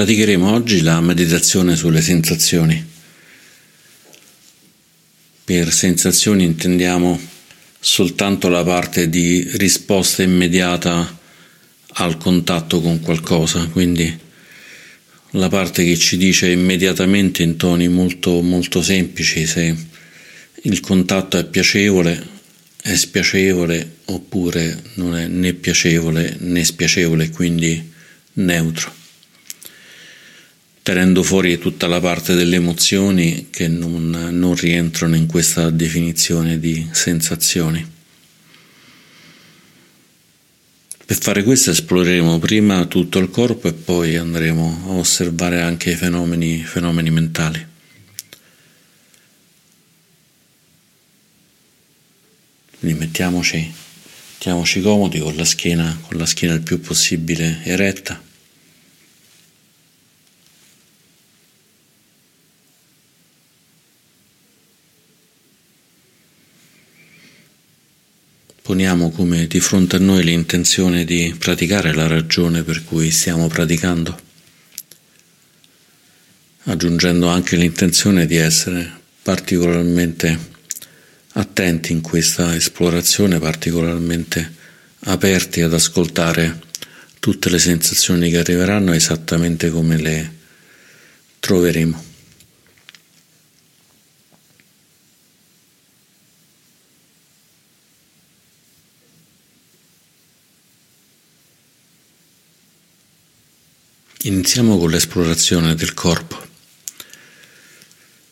Praticheremo oggi la meditazione sulle sensazioni. Per sensazioni intendiamo soltanto la parte di risposta immediata al contatto con qualcosa, quindi la parte che ci dice immediatamente in toni molto, molto semplici se il contatto è piacevole, è spiacevole oppure non è né piacevole né spiacevole, quindi neutro tenendo fuori tutta la parte delle emozioni che non, non rientrano in questa definizione di sensazioni. Per fare questo esploreremo prima tutto il corpo e poi andremo a osservare anche i fenomeni, fenomeni mentali. Quindi mettiamoci, mettiamoci comodi con la schiena, con la schiena il più possibile eretta. Poniamo come di fronte a noi l'intenzione di praticare la ragione per cui stiamo praticando, aggiungendo anche l'intenzione di essere particolarmente attenti in questa esplorazione, particolarmente aperti ad ascoltare tutte le sensazioni che arriveranno esattamente come le troveremo. Iniziamo con l'esplorazione del corpo.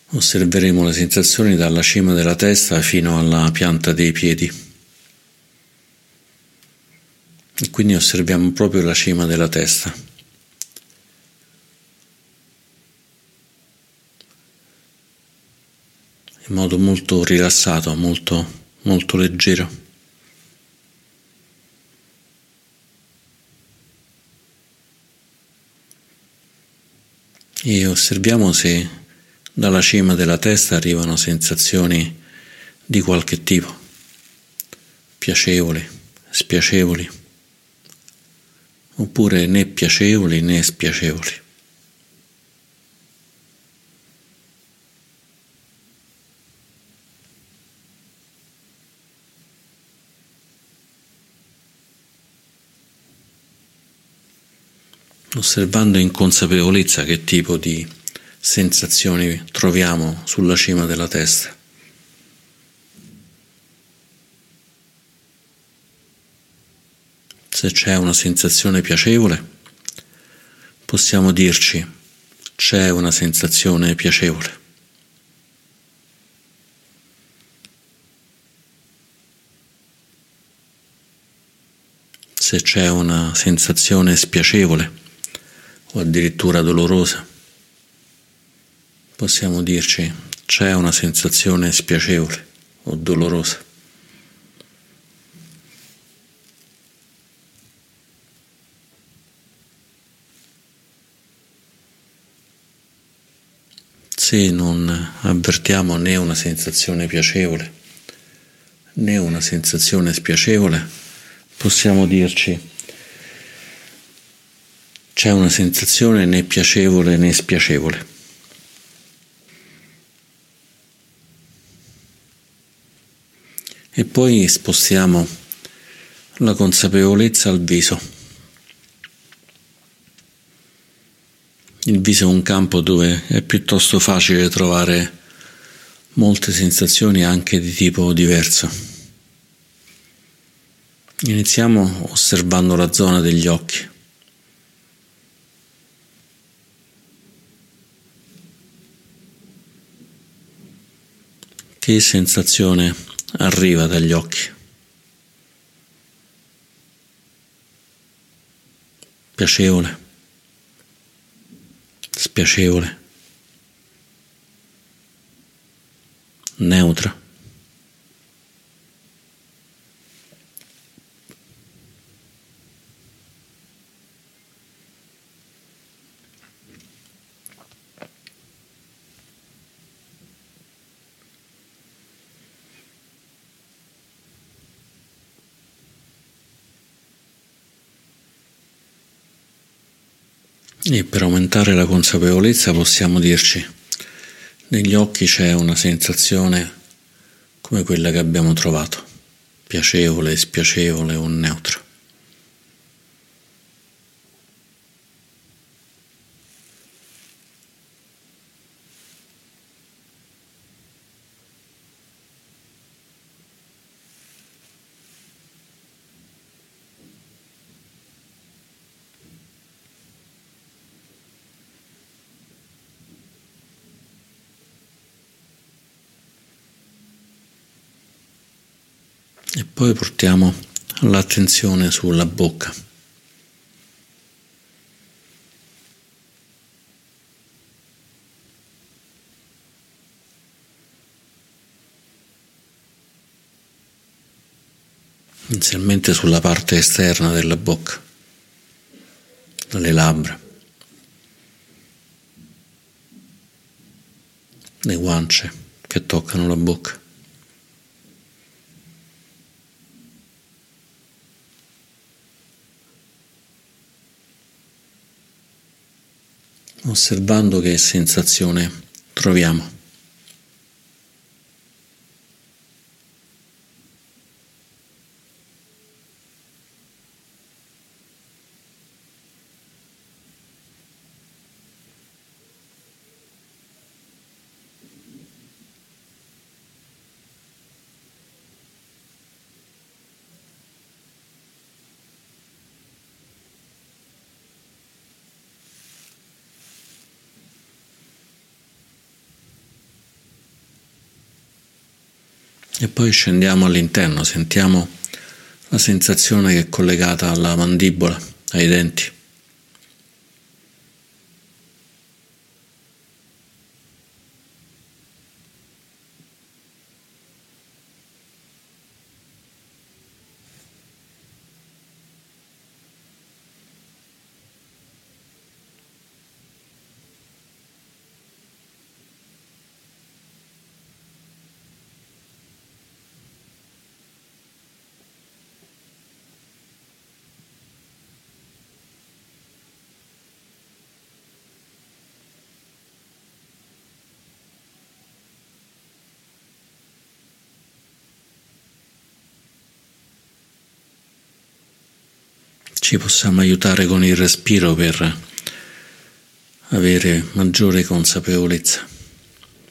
Osserveremo le sensazioni dalla cima della testa fino alla pianta dei piedi. E quindi osserviamo proprio la cima della testa. In modo molto rilassato, molto, molto leggero. E osserviamo se dalla cima della testa arrivano sensazioni di qualche tipo, piacevoli, spiacevoli, oppure né piacevoli né spiacevoli. Osservando in consapevolezza che tipo di sensazioni troviamo sulla cima della testa. Se c'è una sensazione piacevole, possiamo dirci c'è una sensazione piacevole. Se c'è una sensazione spiacevole, o addirittura dolorosa. Possiamo dirci c'è una sensazione spiacevole o dolorosa. Se non avvertiamo né una sensazione piacevole né una sensazione spiacevole, possiamo dirci c'è una sensazione né piacevole né spiacevole. E poi spostiamo la consapevolezza al viso. Il viso è un campo dove è piuttosto facile trovare molte sensazioni anche di tipo diverso. Iniziamo osservando la zona degli occhi. Che sensazione arriva dagli occhi? Piacevole? Spiacevole? Neutra? E per aumentare la consapevolezza possiamo dirci, negli occhi c'è una sensazione come quella che abbiamo trovato, piacevole, spiacevole o neutra. E poi portiamo l'attenzione sulla bocca. Inizialmente sulla parte esterna della bocca, le labbra, le guance che toccano la bocca. Osservando che sensazione troviamo. Poi scendiamo all'interno, sentiamo la sensazione che è collegata alla mandibola, ai denti. Ci possiamo aiutare con il respiro per avere maggiore consapevolezza,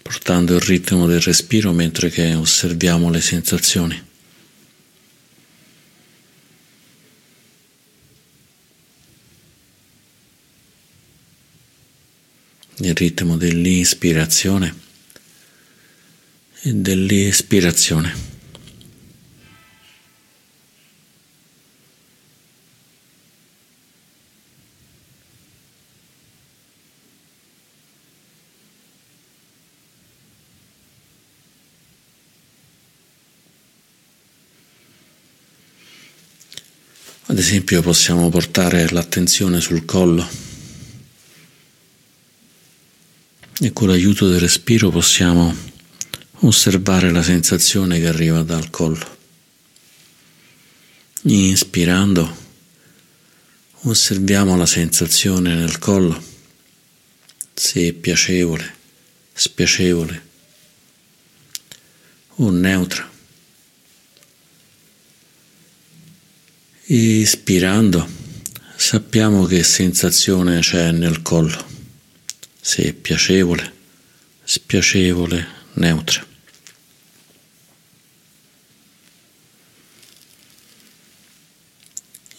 portando il ritmo del respiro mentre che osserviamo le sensazioni. Il ritmo dell'ispirazione e dell'espirazione. Ad esempio possiamo portare l'attenzione sul collo e con l'aiuto del respiro possiamo osservare la sensazione che arriva dal collo. Inspirando osserviamo la sensazione nel collo, se è piacevole, spiacevole o neutra. Ispirando sappiamo che sensazione c'è nel collo, se piacevole, spiacevole, neutra.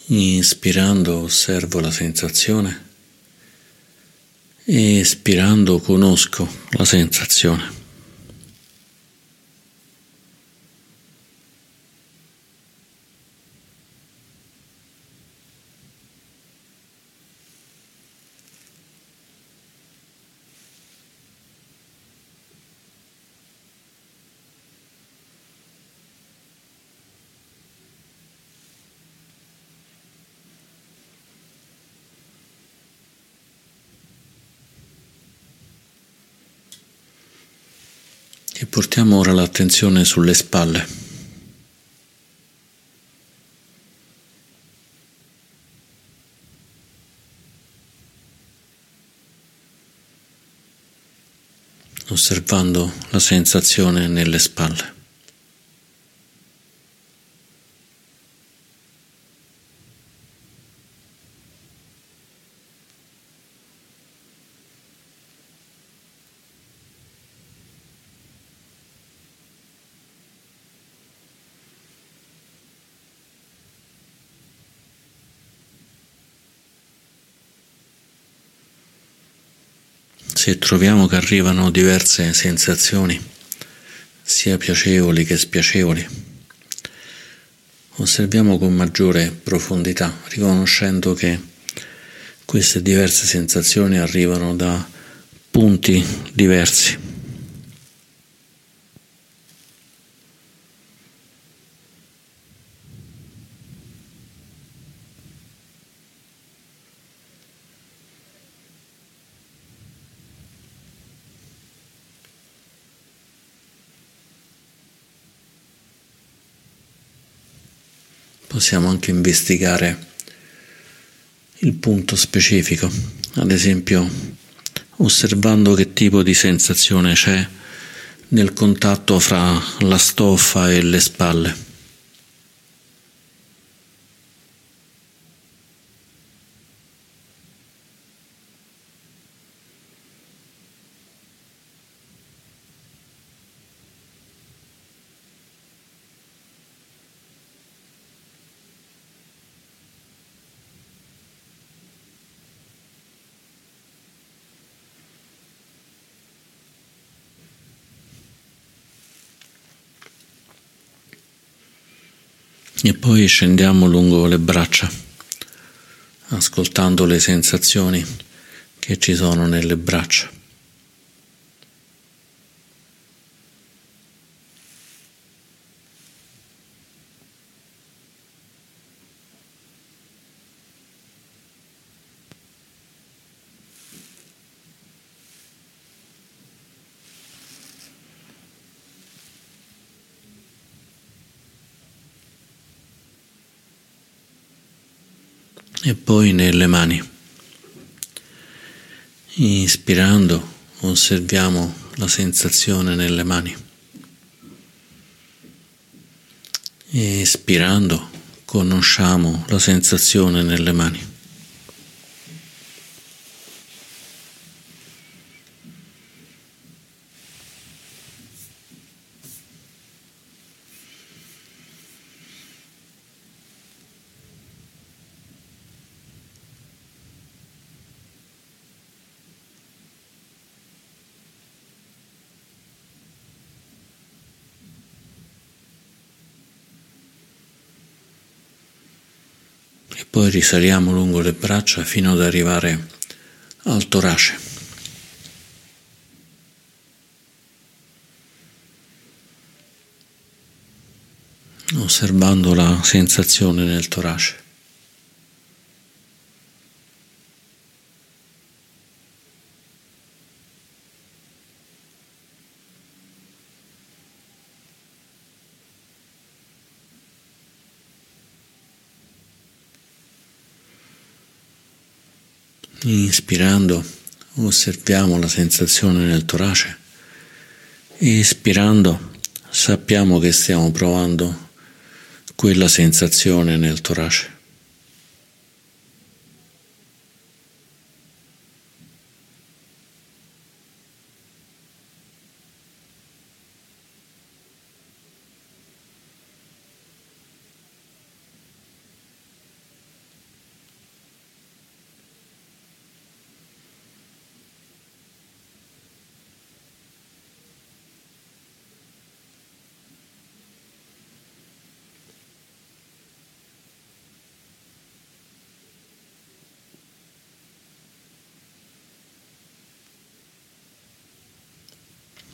Inspirando osservo la sensazione, espirando conosco la sensazione. Portiamo ora l'attenzione sulle spalle. osservando la sensazione nelle spalle. Se troviamo che arrivano diverse sensazioni, sia piacevoli che spiacevoli, osserviamo con maggiore profondità, riconoscendo che queste diverse sensazioni arrivano da punti diversi. Possiamo anche investigare il punto specifico, ad esempio osservando che tipo di sensazione c'è nel contatto fra la stoffa e le spalle. E poi scendiamo lungo le braccia, ascoltando le sensazioni che ci sono nelle braccia. E poi nelle mani. Ispirando osserviamo la sensazione nelle mani. Espirando conosciamo la sensazione nelle mani. e poi risaliamo lungo le braccia fino ad arrivare al torace. osservando la sensazione nel torace. Inspirando osserviamo la sensazione nel torace espirando sappiamo che stiamo provando quella sensazione nel torace.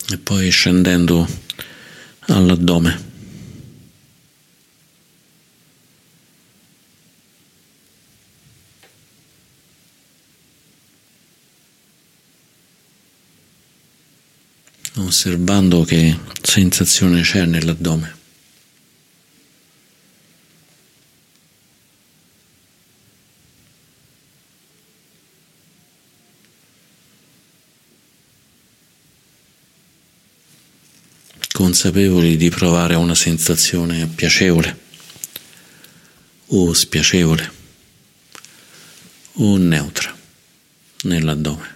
E poi scendendo all'addome. osservando che sensazione c'è nell'addome. Consapevoli di provare una sensazione piacevole o spiacevole o neutra nell'addome.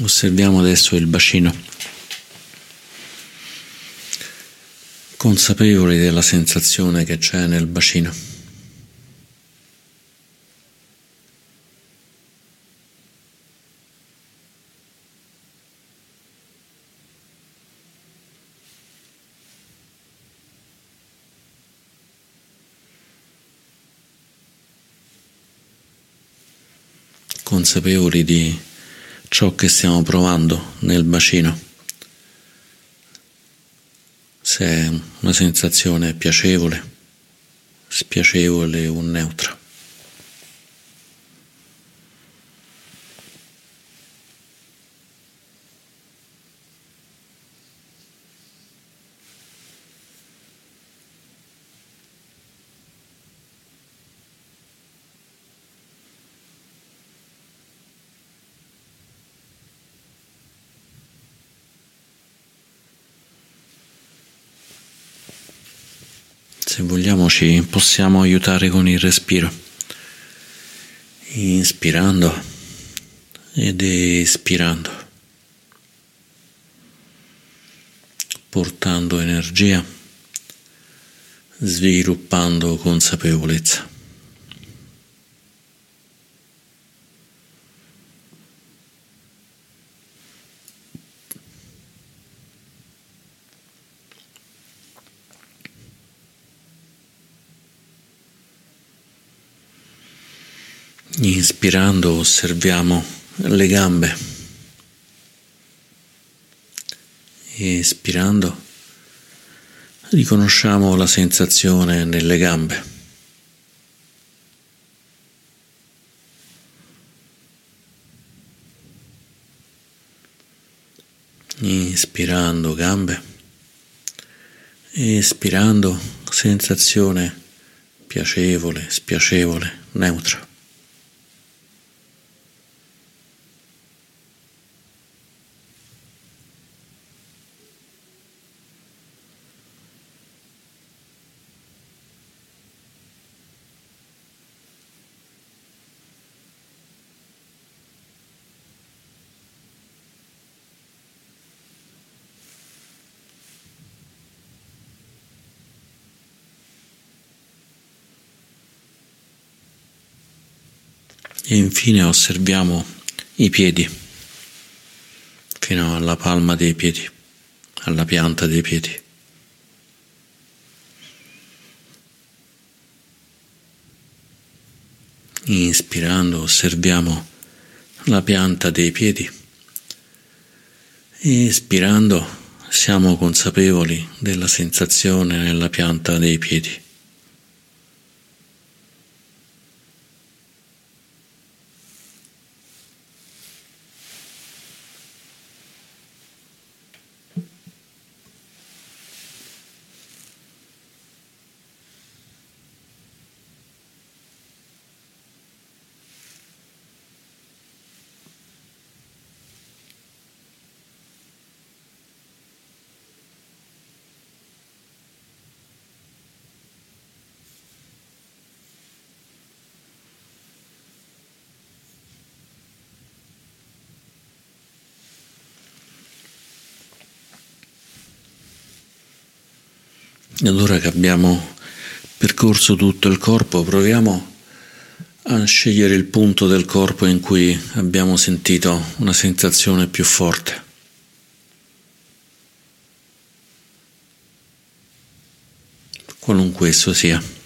Osserviamo adesso il bacino, consapevoli della sensazione che c'è nel bacino. consapevoli di ciò che stiamo provando nel bacino. Se è una sensazione piacevole, spiacevole o neutra. Se vogliamo ci possiamo aiutare con il respiro, inspirando ed espirando, portando energia, sviluppando consapevolezza. Inspirando osserviamo le gambe. Espirando riconosciamo la sensazione nelle gambe. Inspirando gambe, espirando sensazione piacevole, spiacevole, neutra. E infine osserviamo i piedi fino alla palma dei piedi, alla pianta dei piedi. Inspirando osserviamo la pianta dei piedi. Espirando siamo consapevoli della sensazione nella pianta dei piedi. Ed ora che abbiamo percorso tutto il corpo, proviamo a scegliere il punto del corpo in cui abbiamo sentito una sensazione più forte. Qualunque esso sia.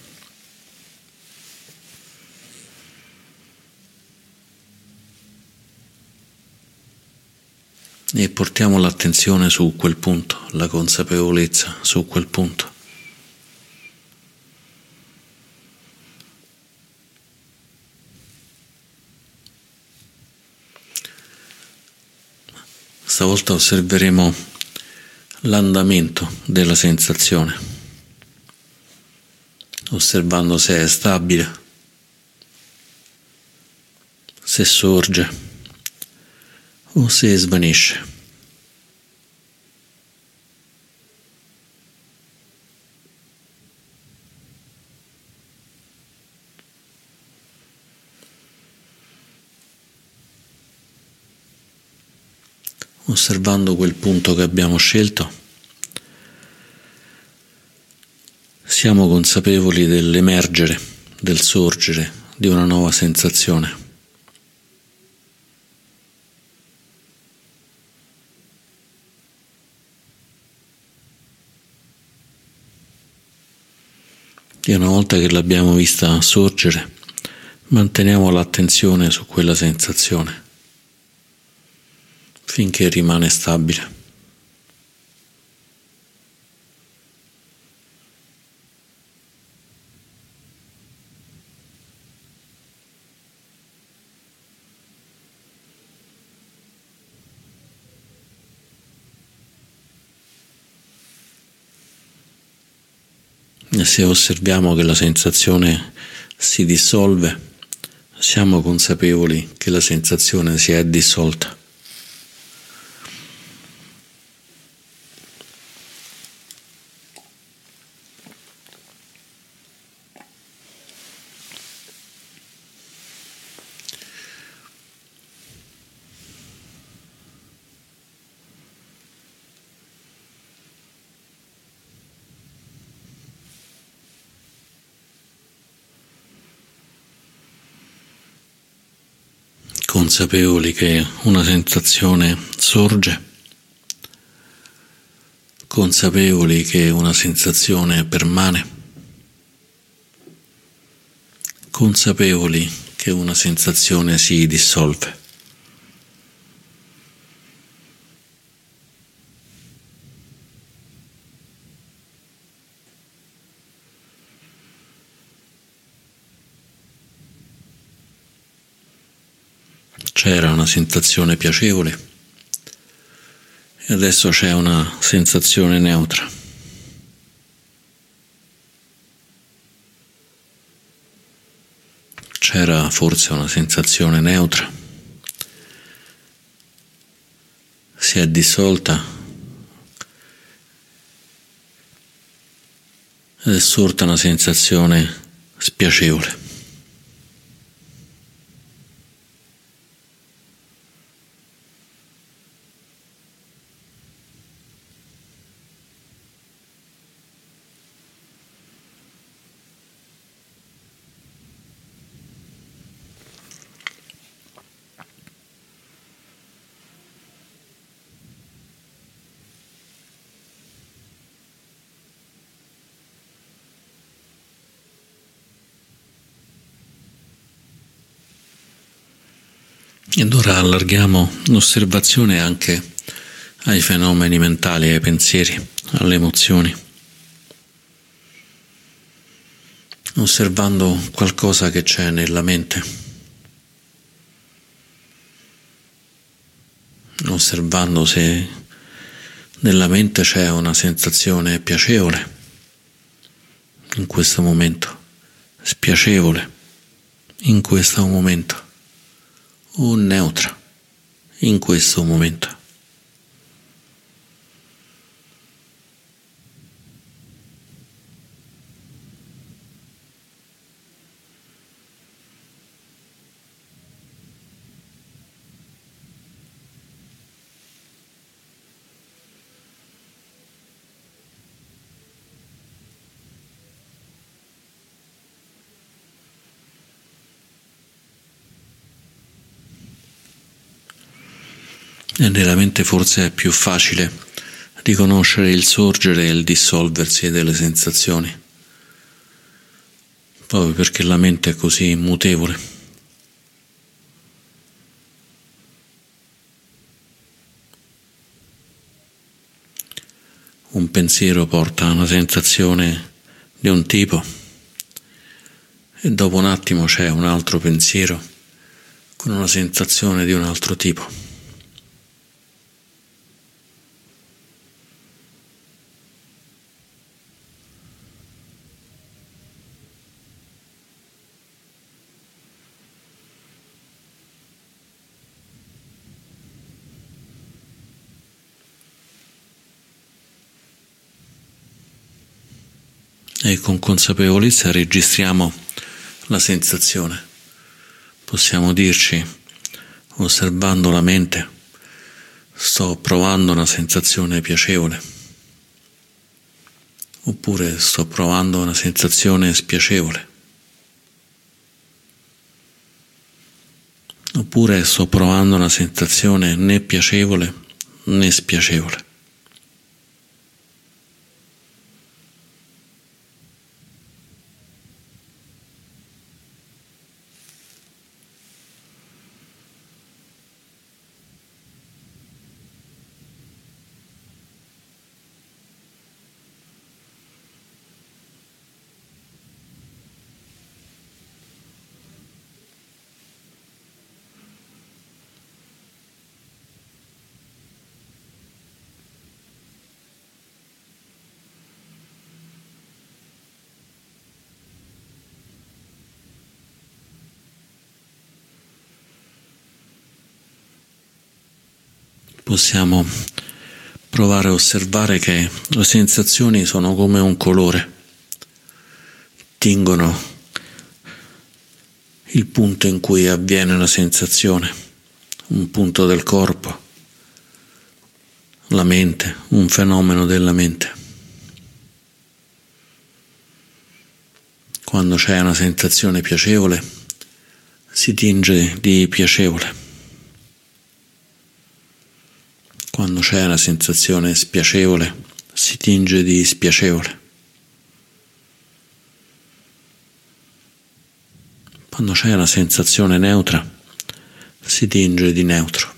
portiamo l'attenzione su quel punto, la consapevolezza su quel punto. Stavolta osserveremo l'andamento della sensazione, osservando se è stabile, se sorge o se svanisce. Osservando quel punto che abbiamo scelto, siamo consapevoli dell'emergere, del sorgere di una nuova sensazione. E una volta che l'abbiamo vista sorgere, manteniamo l'attenzione su quella sensazione finché rimane stabile. E se osserviamo che la sensazione si dissolve, siamo consapevoli che la sensazione si è dissolta. Consapevoli che una sensazione sorge, consapevoli che una sensazione permane, consapevoli che una sensazione si dissolve. c'era una sensazione piacevole e adesso c'è una sensazione neutra. C'era forse una sensazione neutra, si è dissolta ed è sorta una sensazione spiacevole. Ed ora allarghiamo l'osservazione anche ai fenomeni mentali, ai pensieri, alle emozioni, osservando qualcosa che c'è nella mente, osservando se nella mente c'è una sensazione piacevole in questo momento, spiacevole in questo momento o neutra in questo momento. E nella mente forse è più facile riconoscere il sorgere e il dissolversi delle sensazioni, proprio perché la mente è così mutevole. un pensiero porta a una sensazione di un tipo e dopo un attimo c'è un altro pensiero con una sensazione di un altro tipo. e con consapevolezza registriamo la sensazione. Possiamo dirci, osservando la mente, sto provando una sensazione piacevole, oppure sto provando una sensazione spiacevole, oppure sto provando una sensazione né piacevole né spiacevole. Possiamo provare a osservare che le sensazioni sono come un colore, tingono il punto in cui avviene la sensazione, un punto del corpo, la mente, un fenomeno della mente. Quando c'è una sensazione piacevole, si tinge di piacevole. Quando c'è una sensazione spiacevole, si tinge di spiacevole. Quando c'è una sensazione neutra, si tinge di neutro.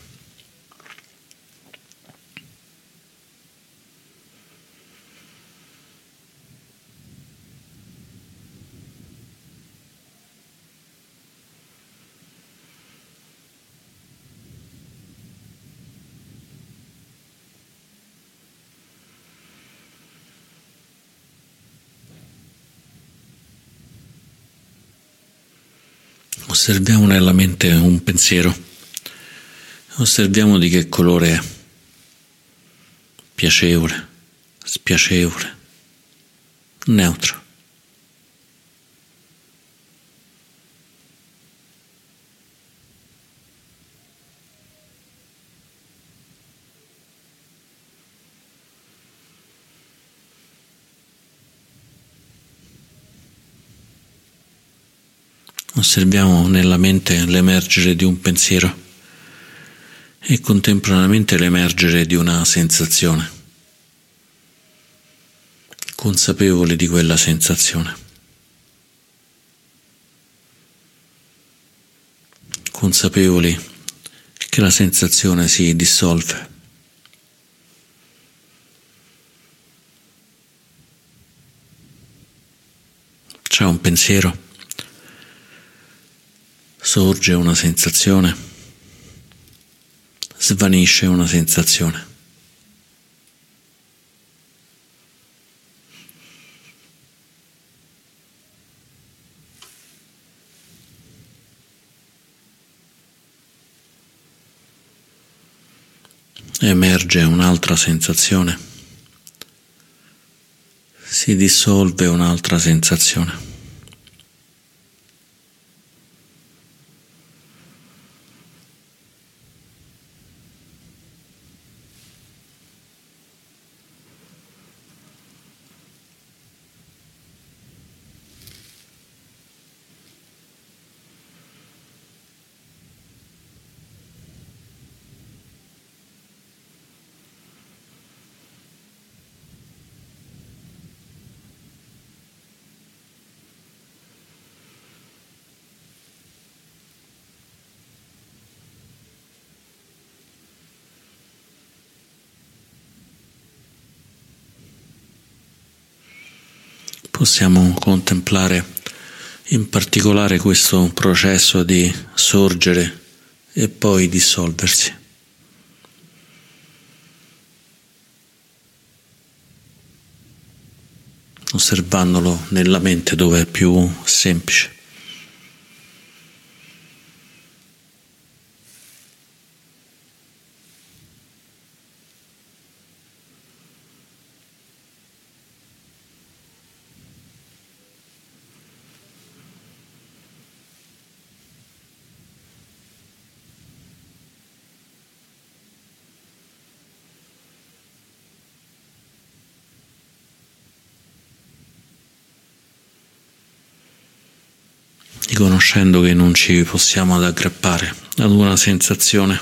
Osserviamo nella mente un pensiero, osserviamo di che colore è, piacevole, spiacevole, neutro. Osserviamo nella mente l'emergere di un pensiero e contemporaneamente l'emergere di una sensazione, consapevoli di quella sensazione, consapevoli che la sensazione si dissolve. C'è un pensiero sorge una sensazione, svanisce una sensazione. Emerge un'altra sensazione, si dissolve un'altra sensazione. Possiamo contemplare in particolare questo processo di sorgere e poi dissolversi. osservandolo nella mente dove è più semplice. Riconoscendo che non ci possiamo ad aggrappare ad una sensazione,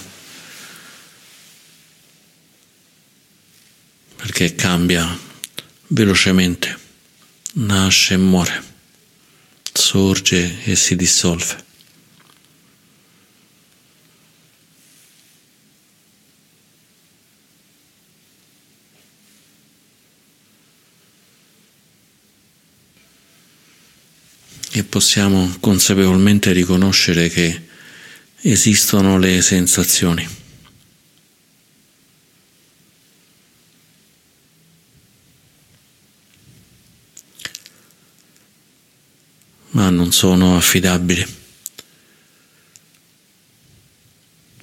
perché cambia velocemente, nasce e muore, sorge e si dissolve. E possiamo consapevolmente riconoscere che esistono le sensazioni. ma non sono affidabili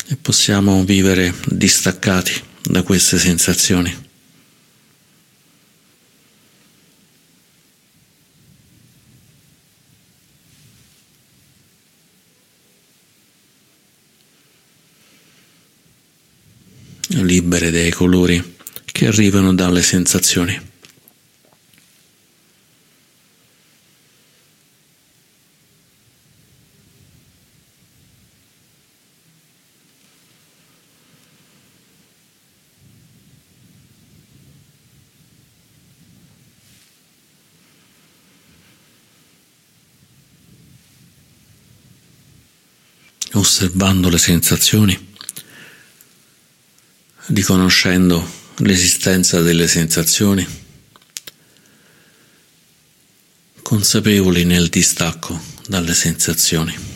e possiamo vivere distaccati da queste sensazioni. Libere dai colori che arrivano dalle sensazioni. osservando le sensazioni riconoscendo l'esistenza delle sensazioni, consapevoli nel distacco dalle sensazioni.